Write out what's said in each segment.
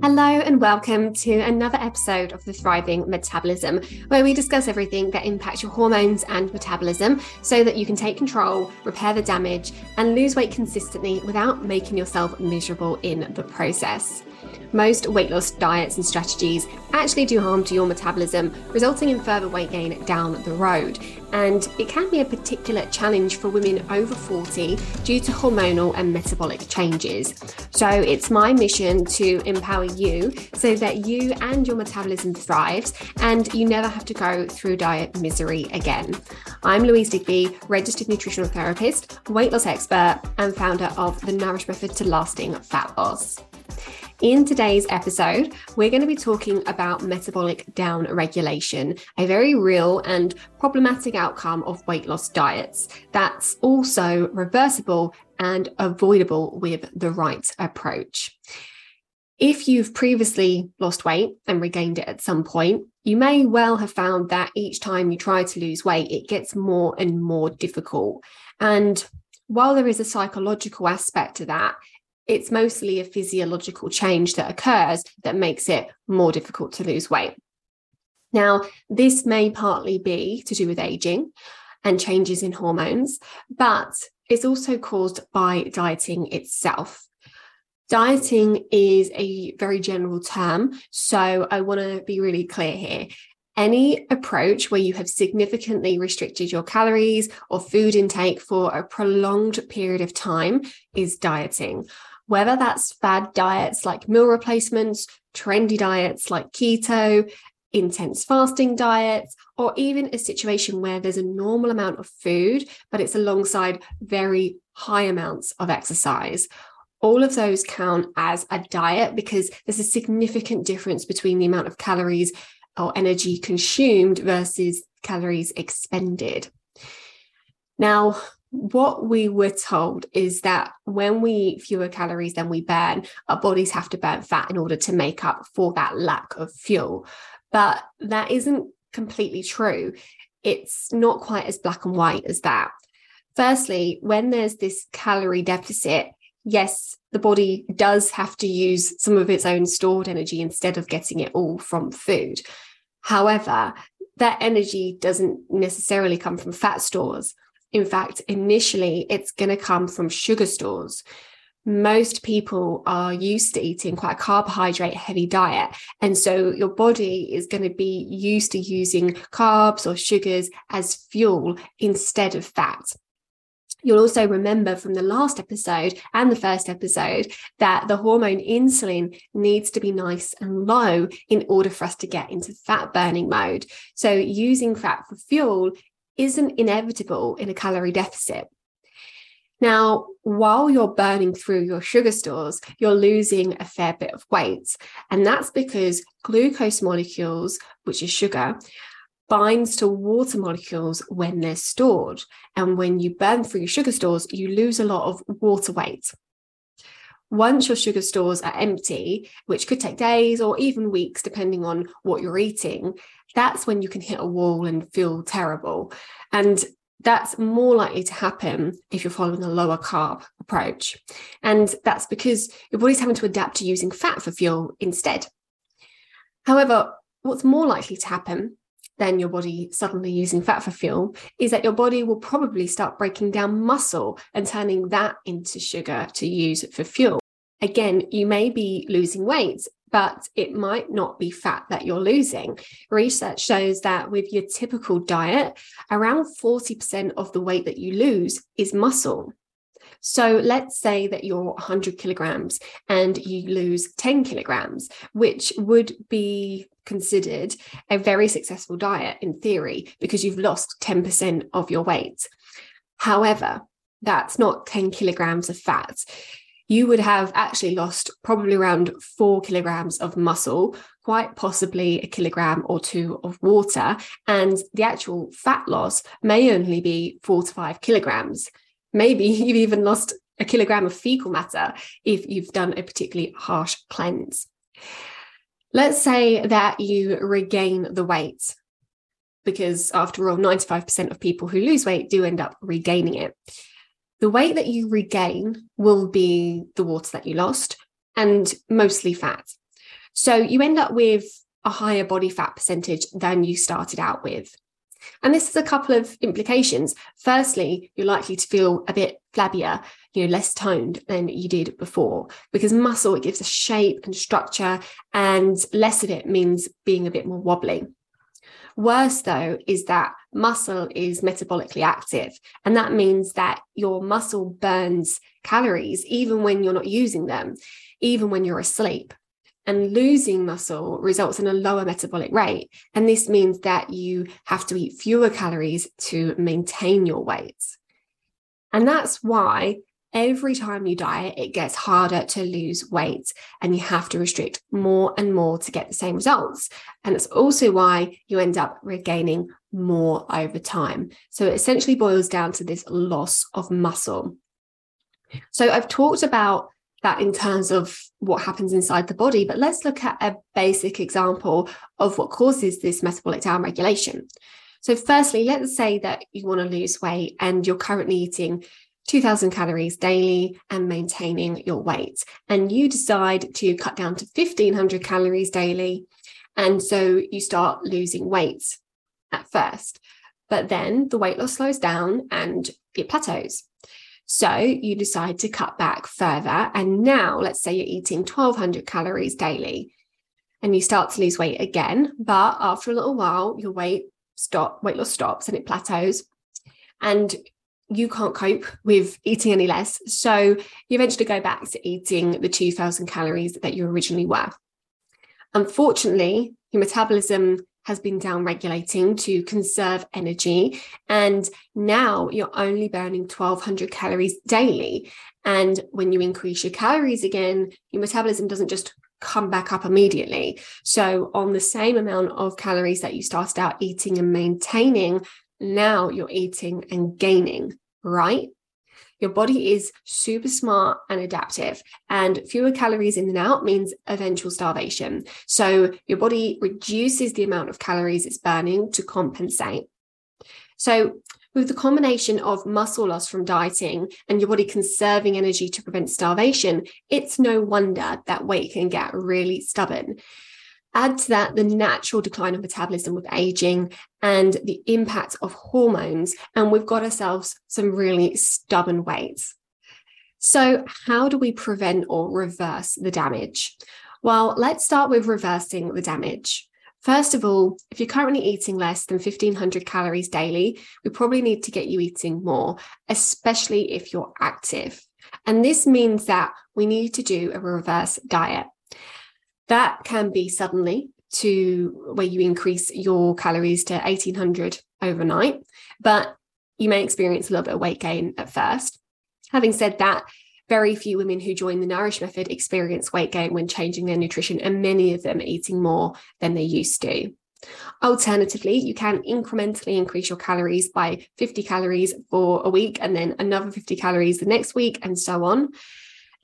Hello, and welcome to another episode of the Thriving Metabolism, where we discuss everything that impacts your hormones and metabolism so that you can take control, repair the damage, and lose weight consistently without making yourself miserable in the process. Most weight loss diets and strategies actually do harm to your metabolism, resulting in further weight gain down the road. And it can be a particular challenge for women over 40 due to hormonal and metabolic changes. So it's my mission to empower you so that you and your metabolism thrives and you never have to go through diet misery again. I'm Louise Digby, registered nutritional therapist, weight loss expert, and founder of the Nourish Method to Lasting Fat Loss. In today's episode, we're going to be talking about metabolic down regulation, a very real and problematic outcome of weight loss diets that's also reversible and avoidable with the right approach. If you've previously lost weight and regained it at some point, you may well have found that each time you try to lose weight, it gets more and more difficult. And while there is a psychological aspect to that, it's mostly a physiological change that occurs that makes it more difficult to lose weight. Now, this may partly be to do with aging and changes in hormones, but it's also caused by dieting itself. Dieting is a very general term, so I want to be really clear here. Any approach where you have significantly restricted your calories or food intake for a prolonged period of time is dieting whether that's fad diets like meal replacements, trendy diets like keto, intense fasting diets, or even a situation where there's a normal amount of food, but it's alongside very high amounts of exercise. All of those count as a diet because there's a significant difference between the amount of calories or energy consumed versus calories expended. Now, what we were told is that when we eat fewer calories than we burn, our bodies have to burn fat in order to make up for that lack of fuel. But that isn't completely true. It's not quite as black and white as that. Firstly, when there's this calorie deficit, yes, the body does have to use some of its own stored energy instead of getting it all from food. However, that energy doesn't necessarily come from fat stores in fact, initially, it's going to come from sugar stores. Most people are used to eating quite a carbohydrate heavy diet. And so your body is going to be used to using carbs or sugars as fuel instead of fat. You'll also remember from the last episode and the first episode that the hormone insulin needs to be nice and low in order for us to get into fat burning mode. So, using fat for fuel isn't inevitable in a calorie deficit. Now, while you're burning through your sugar stores, you're losing a fair bit of weight. And that's because glucose molecules, which is sugar, binds to water molecules when they're stored. And when you burn through your sugar stores, you lose a lot of water weight. Once your sugar stores are empty, which could take days or even weeks, depending on what you're eating, that's when you can hit a wall and feel terrible. And that's more likely to happen if you're following a lower carb approach. And that's because your body's having to adapt to using fat for fuel instead. However, what's more likely to happen than your body suddenly using fat for fuel is that your body will probably start breaking down muscle and turning that into sugar to use for fuel. Again, you may be losing weight, but it might not be fat that you're losing. Research shows that with your typical diet, around 40% of the weight that you lose is muscle. So let's say that you're 100 kilograms and you lose 10 kilograms, which would be considered a very successful diet in theory because you've lost 10% of your weight. However, that's not 10 kilograms of fat you would have actually lost probably around four kilograms of muscle, quite possibly a kilogram or two of water. And the actual fat loss may only be four to five kilograms. Maybe you've even lost a kilogram of fecal matter if you've done a particularly harsh cleanse. Let's say that you regain the weight, because after all, 95% of people who lose weight do end up regaining it the weight that you regain will be the water that you lost and mostly fat. So you end up with a higher body fat percentage than you started out with. And this has a couple of implications. Firstly, you're likely to feel a bit flabbier, you know, less toned than you did before because muscle, it gives a shape and structure, and less of it means being a bit more wobbly. Worse, though, is that muscle is metabolically active. And that means that your muscle burns calories even when you're not using them, even when you're asleep and losing muscle results in a lower metabolic rate. And this means that you have to eat fewer calories to maintain your weight. And that's why every time you diet, it gets harder to lose weight and you have to restrict more and more to get the same results. And it's also why you end up regaining more over time. So it essentially boils down to this loss of muscle. So I've talked about that in terms of what happens inside the body. But let's look at a basic example of what causes this metabolic downregulation. So, firstly, let's say that you want to lose weight and you're currently eating 2000 calories daily and maintaining your weight. And you decide to cut down to 1500 calories daily. And so you start losing weight at first. But then the weight loss slows down and it plateaus. So you decide to cut back further. And now, let's say you're eating 1200 calories daily and you start to lose weight again. But after a little while, your weight stop, weight loss stops and it plateaus. And you can't cope with eating any less. So you eventually go back to eating the 2000 calories that you originally were. Unfortunately, your metabolism has been down regulating to conserve energy. And now you're only burning 1200 calories daily. And when you increase your calories again, your metabolism doesn't just come back up immediately. So, on the same amount of calories that you started out eating and maintaining, now you're eating and gaining, right? Your body is super smart and adaptive, and fewer calories in and out means eventual starvation. So your body reduces the amount of calories it's burning to compensate. So, with the combination of muscle loss from dieting and your body conserving energy to prevent starvation, it's no wonder that weight can get really stubborn. Add to that the natural decline of metabolism with aging and the impact of hormones, and we've got ourselves some really stubborn weights. So, how do we prevent or reverse the damage? Well, let's start with reversing the damage. First of all, if you're currently eating less than 1500 calories daily, we probably need to get you eating more, especially if you're active. And this means that we need to do a reverse diet. That can be suddenly to where you increase your calories to 1800 overnight, but you may experience a little bit of weight gain at first. Having said that, very few women who join the Nourish method experience weight gain when changing their nutrition, and many of them are eating more than they used to. Alternatively, you can incrementally increase your calories by 50 calories for a week and then another 50 calories the next week, and so on.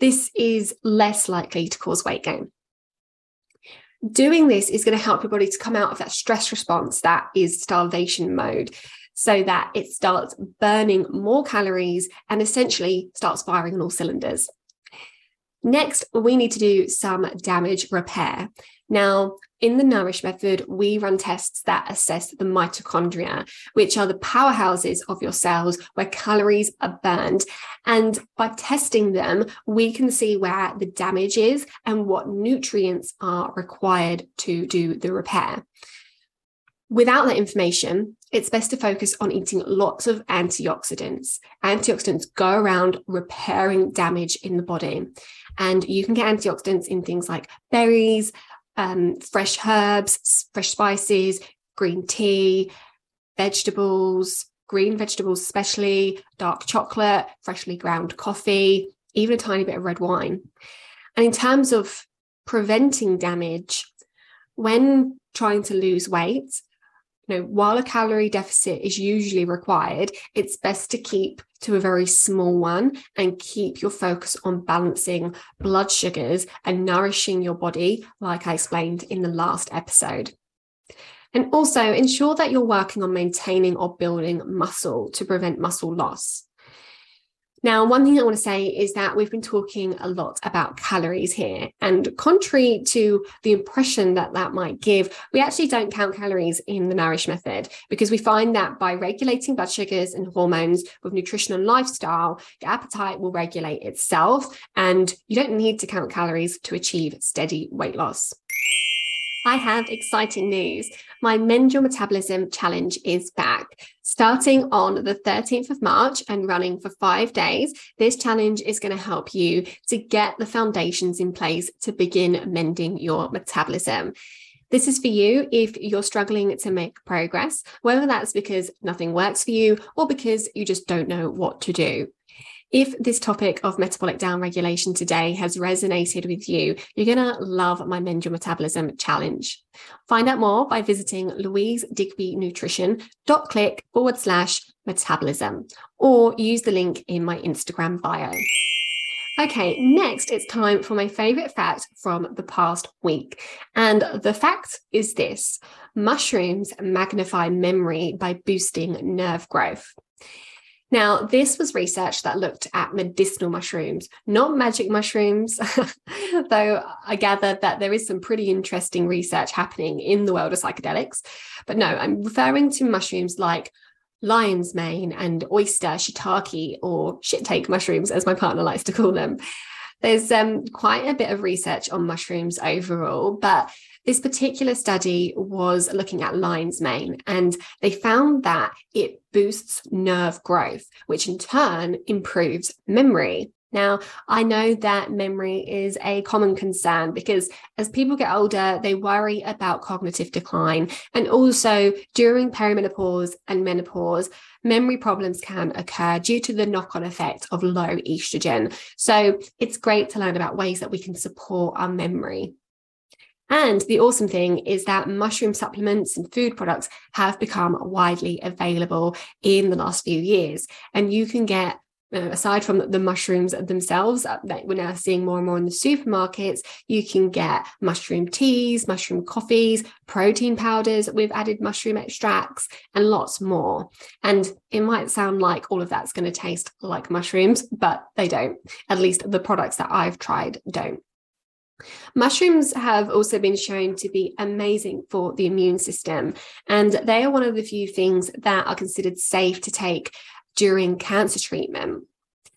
This is less likely to cause weight gain doing this is going to help your body to come out of that stress response that is starvation mode so that it starts burning more calories and essentially starts firing on all cylinders. Next, we need to do some damage repair. Now, in the Nourish method, we run tests that assess the mitochondria, which are the powerhouses of your cells where calories are burned. And by testing them, we can see where the damage is and what nutrients are required to do the repair. Without that information, it's best to focus on eating lots of antioxidants. Antioxidants go around repairing damage in the body. And you can get antioxidants in things like berries, um, fresh herbs, fresh spices, green tea, vegetables, green vegetables, especially dark chocolate, freshly ground coffee, even a tiny bit of red wine. And in terms of preventing damage, when trying to lose weight, you know, while a calorie deficit is usually required, it's best to keep to a very small one and keep your focus on balancing blood sugars and nourishing your body, like I explained in the last episode. And also ensure that you're working on maintaining or building muscle to prevent muscle loss. Now, one thing I want to say is that we've been talking a lot about calories here. And contrary to the impression that that might give, we actually don't count calories in the Nourish method because we find that by regulating blood sugars and hormones with nutrition and lifestyle, your appetite will regulate itself. And you don't need to count calories to achieve steady weight loss. I have exciting news. My Mend Your Metabolism Challenge is back. Starting on the 13th of March and running for five days, this challenge is going to help you to get the foundations in place to begin mending your metabolism. This is for you if you're struggling to make progress, whether that's because nothing works for you or because you just don't know what to do. If this topic of metabolic downregulation today has resonated with you, you're going to love my Mend Your Metabolism challenge. Find out more by visiting louisedigbynutrition.click forward slash metabolism or use the link in my Instagram bio. Okay, next it's time for my favorite fact from the past week. And the fact is this mushrooms magnify memory by boosting nerve growth. Now, this was research that looked at medicinal mushrooms, not magic mushrooms, though I gather that there is some pretty interesting research happening in the world of psychedelics. But no, I'm referring to mushrooms like lion's mane and oyster, shiitake, or shit take mushrooms, as my partner likes to call them. There's um, quite a bit of research on mushrooms overall, but this particular study was looking at lion's mane, and they found that it boosts nerve growth, which in turn improves memory. Now, I know that memory is a common concern because as people get older, they worry about cognitive decline. And also during perimenopause and menopause, memory problems can occur due to the knock on effect of low estrogen. So it's great to learn about ways that we can support our memory. And the awesome thing is that mushroom supplements and food products have become widely available in the last few years. And you can get uh, aside from the mushrooms themselves uh, that we're now seeing more and more in the supermarkets, you can get mushroom teas, mushroom coffees, protein powders with added mushroom extracts, and lots more. And it might sound like all of that's going to taste like mushrooms, but they don't. At least the products that I've tried don't. Mushrooms have also been shown to be amazing for the immune system, and they are one of the few things that are considered safe to take during cancer treatment.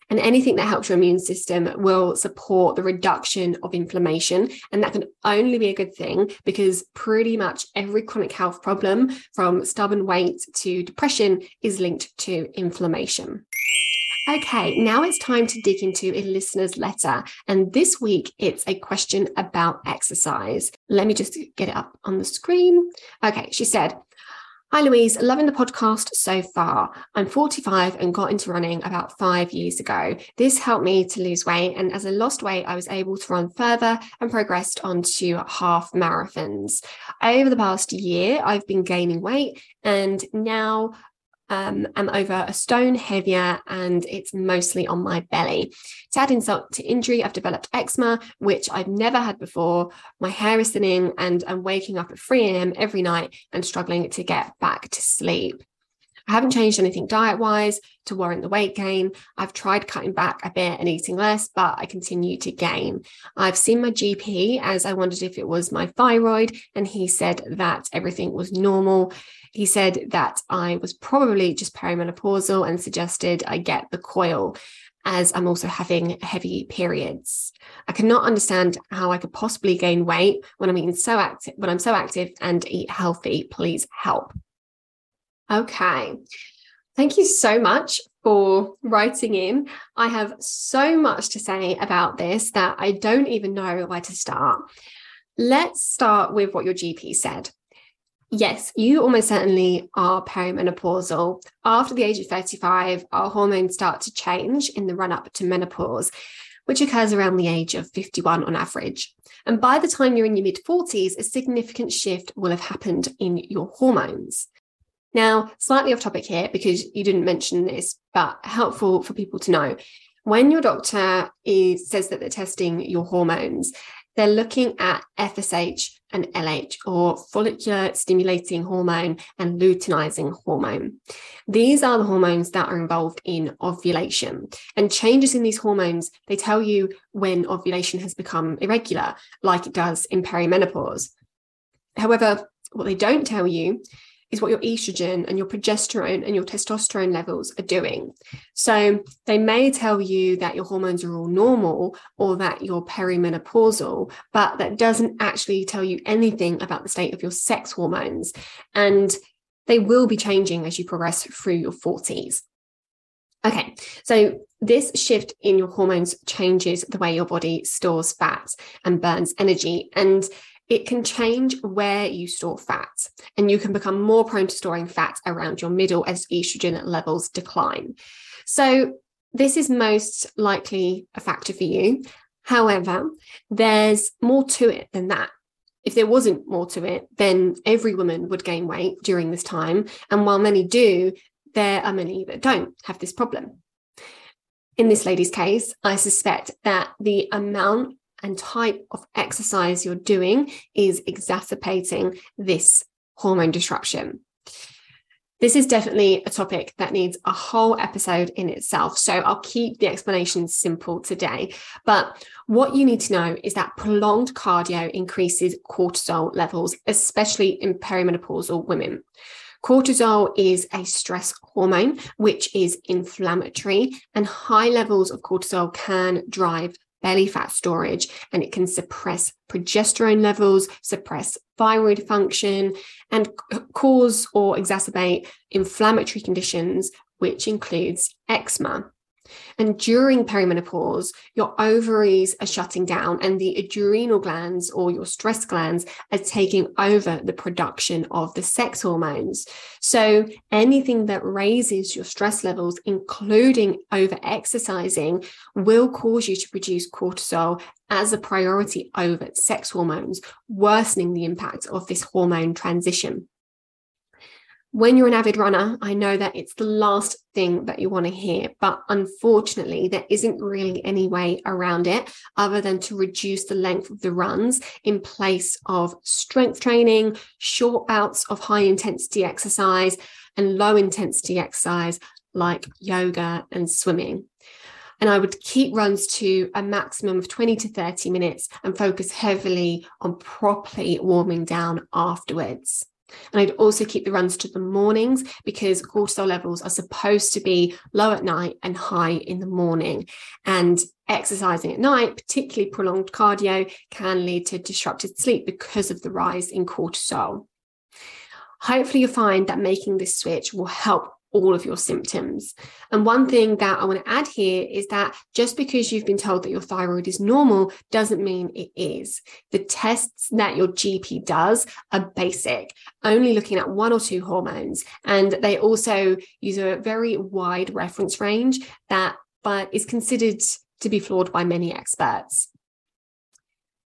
And anything that helps your immune system will support the reduction of inflammation. And that can only be a good thing because pretty much every chronic health problem, from stubborn weight to depression, is linked to inflammation. Okay, now it's time to dig into a listener's letter. And this week it's a question about exercise. Let me just get it up on the screen. Okay, she said, Hi, Louise. Loving the podcast so far. I'm 45 and got into running about five years ago. This helped me to lose weight. And as I lost weight, I was able to run further and progressed onto half marathons. Over the past year, I've been gaining weight and now um, am over a stone heavier and it's mostly on my belly. To add insult to injury, I've developed eczema, which I've never had before. My hair is thinning and I'm waking up at 3 a.m. every night and struggling to get back to sleep. I haven't changed anything diet wise to warrant the weight gain. I've tried cutting back a bit and eating less, but I continue to gain. I've seen my GP as I wondered if it was my thyroid, and he said that everything was normal. He said that I was probably just perimenopausal and suggested I get the coil as I'm also having heavy periods. I cannot understand how I could possibly gain weight when I'm eating so active, when I'm so active and eat healthy. Please help. Okay. Thank you so much for writing in. I have so much to say about this that I don't even know where to start. Let's start with what your GP said. Yes, you almost certainly are perimenopausal. After the age of 35, our hormones start to change in the run up to menopause, which occurs around the age of 51 on average. And by the time you're in your mid 40s, a significant shift will have happened in your hormones. Now, slightly off topic here because you didn't mention this, but helpful for people to know. When your doctor is, says that they're testing your hormones, they're looking at FSH and LH, or follicular stimulating hormone and luteinizing hormone. These are the hormones that are involved in ovulation. And changes in these hormones, they tell you when ovulation has become irregular, like it does in perimenopause. However, what they don't tell you is what your estrogen and your progesterone and your testosterone levels are doing. So they may tell you that your hormones are all normal or that you're perimenopausal, but that doesn't actually tell you anything about the state of your sex hormones. And they will be changing as you progress through your 40s. Okay, so this shift in your hormones changes the way your body stores fat and burns energy. And it can change where you store fat, and you can become more prone to storing fat around your middle as estrogen levels decline. So, this is most likely a factor for you. However, there's more to it than that. If there wasn't more to it, then every woman would gain weight during this time. And while many do, there are many that don't have this problem. In this lady's case, I suspect that the amount and type of exercise you're doing is exacerbating this hormone disruption. This is definitely a topic that needs a whole episode in itself. So I'll keep the explanation simple today. But what you need to know is that prolonged cardio increases cortisol levels, especially in perimenopausal women. Cortisol is a stress hormone, which is inflammatory, and high levels of cortisol can drive belly fat storage and it can suppress progesterone levels, suppress thyroid function, and cause or exacerbate inflammatory conditions, which includes eczema. And during perimenopause, your ovaries are shutting down and the adrenal glands or your stress glands are taking over the production of the sex hormones. So anything that raises your stress levels, including over exercising, will cause you to produce cortisol as a priority over sex hormones, worsening the impact of this hormone transition when you're an avid runner, I know that it's the last thing that you want to hear, but unfortunately, there isn't really any way around it other than to reduce the length of the runs in place of strength training, short bouts of high intensity exercise, and low intensity exercise like yoga and swimming. And I would keep runs to a maximum of 20 to 30 minutes and focus heavily on properly warming down afterwards. And I'd also keep the runs to the mornings because cortisol levels are supposed to be low at night and high in the morning. And exercising at night, particularly prolonged cardio, can lead to disrupted sleep because of the rise in cortisol. Hopefully, you'll find that making this switch will help all of your symptoms. And one mm. thing that I want to add here is that just because you've been told that your thyroid is normal doesn't mean it is. The tests that your GP does are basic, only looking at one or two hormones. And they also use a very wide reference range that but is considered to be flawed by many experts.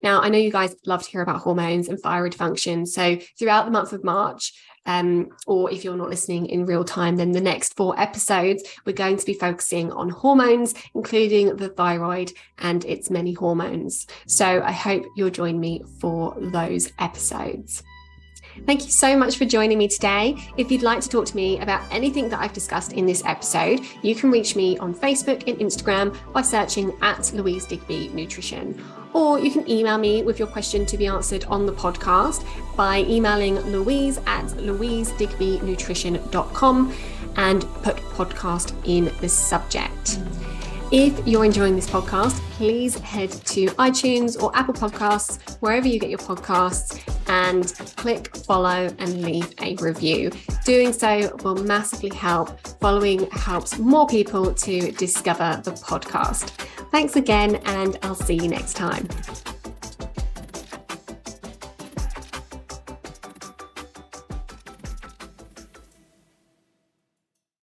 Now, I know you guys love to hear about hormones and thyroid function. So, throughout the month of March, um, or if you're not listening in real time, then the next four episodes, we're going to be focusing on hormones, including the thyroid and its many hormones. So I hope you'll join me for those episodes. Thank you so much for joining me today. If you'd like to talk to me about anything that I've discussed in this episode, you can reach me on Facebook and Instagram by searching at Louise Digby Nutrition or you can email me with your question to be answered on the podcast by emailing louise at louisedigbynutrition.com and put podcast in the subject. If you're enjoying this podcast, please head to iTunes or Apple Podcasts, wherever you get your podcasts, and click follow and leave a review. Doing so will massively help. Following helps more people to discover the podcast. Thanks again, and I'll see you next time.